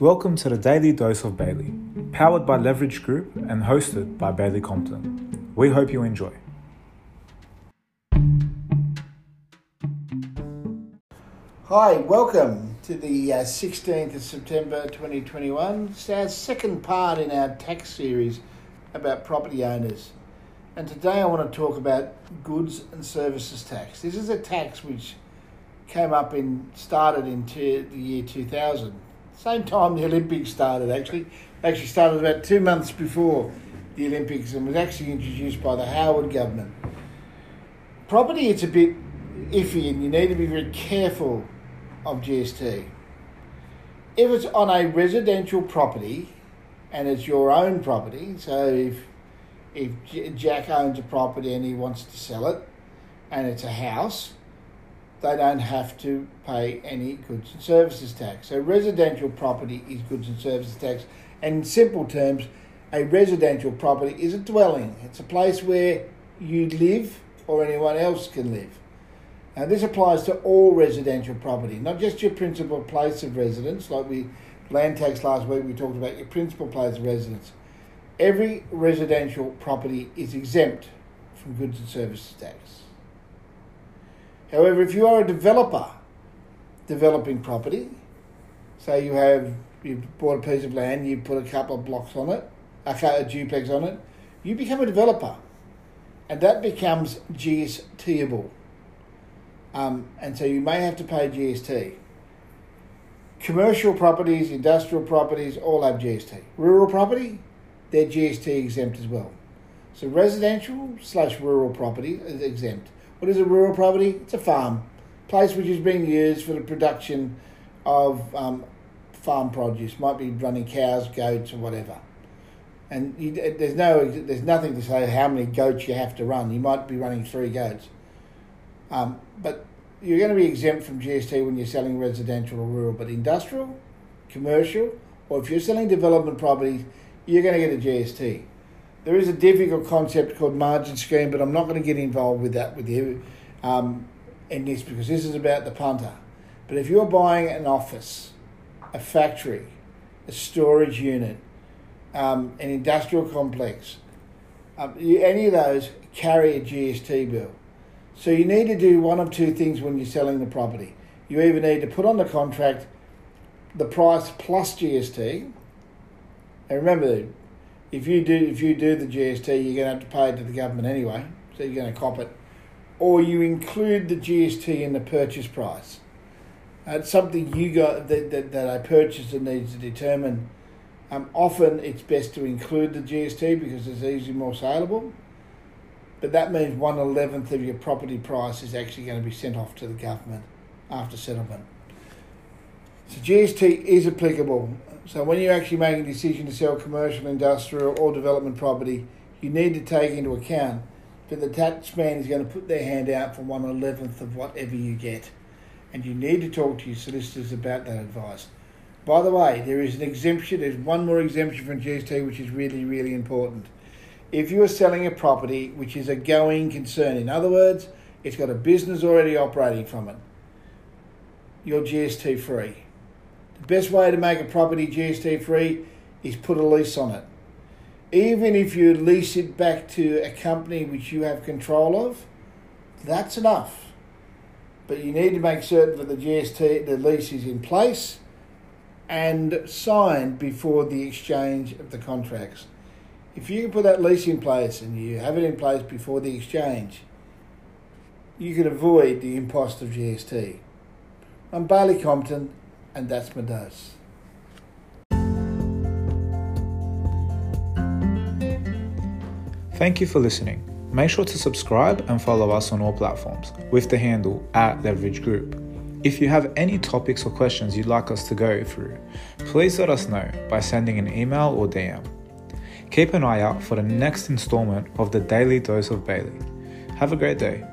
Welcome to the Daily Dose of Bailey, powered by Leverage Group and hosted by Bailey Compton. We hope you enjoy. Hi, welcome to the uh, 16th of September 2021. It's our second part in our tax series about property owners. And today I want to talk about goods and services tax. This is a tax which came up in, started in the year 2000 same time the Olympics started, actually. Actually started about two months before the Olympics and was actually introduced by the Howard government. Property, it's a bit iffy and you need to be very careful of GST. If it's on a residential property and it's your own property, so if if Jack owns a property and he wants to sell it and it's a house, they don't have to pay any goods and services tax. So residential property is goods and services tax. And in simple terms, a residential property is a dwelling. It's a place where you live or anyone else can live. Now this applies to all residential property, not just your principal place of residence, like we land tax last week we talked about your principal place of residence. Every residential property is exempt from goods and services tax. However, if you are a developer developing property, say you have you bought a piece of land, you put a couple of blocks on it, a, duplex on it, you become a developer, and that becomes GSTable. Um, and so you may have to pay GST. Commercial properties, industrial properties, all have GST. Rural property, they're GST exempt as well. So residential slash rural property is exempt. What is a rural property? It's a farm, place which is being used for the production of um, farm produce. Might be running cows, goats, or whatever. And you, there's no, there's nothing to say how many goats you have to run. You might be running three goats, um, but you're going to be exempt from GST when you're selling residential or rural. But industrial, commercial, or if you're selling development properties, you're going to get a GST there is a difficult concept called margin scheme, but I'm not going to get involved with that with you um, in this because this is about the punter. But if you're buying an office, a factory, a storage unit, um, an industrial complex, um, you, any of those carry a GST bill. So you need to do one of two things when you're selling the property. You either need to put on the contract the price plus GST. And remember, if you do if you do the GST, you're going to have to pay it to the government anyway, so you're going to cop it, or you include the GST in the purchase price. It's something you got that, that, that a purchaser needs to determine. Um, often it's best to include the GST because it's easily more saleable, but that means one eleventh of your property price is actually going to be sent off to the government after settlement. So GST is applicable so when you're actually making a decision to sell commercial, industrial, or development property, you need to take into account that the taxman is going to put their hand out for one eleventh of whatever you get, and you need to talk to your solicitors about that advice. By the way, there is an exemption. There's one more exemption from GST, which is really, really important. If you are selling a property which is a going concern, in other words, it's got a business already operating from it, you're GST free. The best way to make a property GST free is put a lease on it. Even if you lease it back to a company which you have control of, that's enough. But you need to make certain that the GST, the lease is in place and signed before the exchange of the contracts. If you can put that lease in place and you have it in place before the exchange, you can avoid the impost of GST. I'm Bailey Compton and that's my dose. Thank you for listening. Make sure to subscribe and follow us on all platforms with the handle at Leverage Group. If you have any topics or questions you'd like us to go through, please let us know by sending an email or DM. Keep an eye out for the next installment of the Daily Dose of Bailey. Have a great day.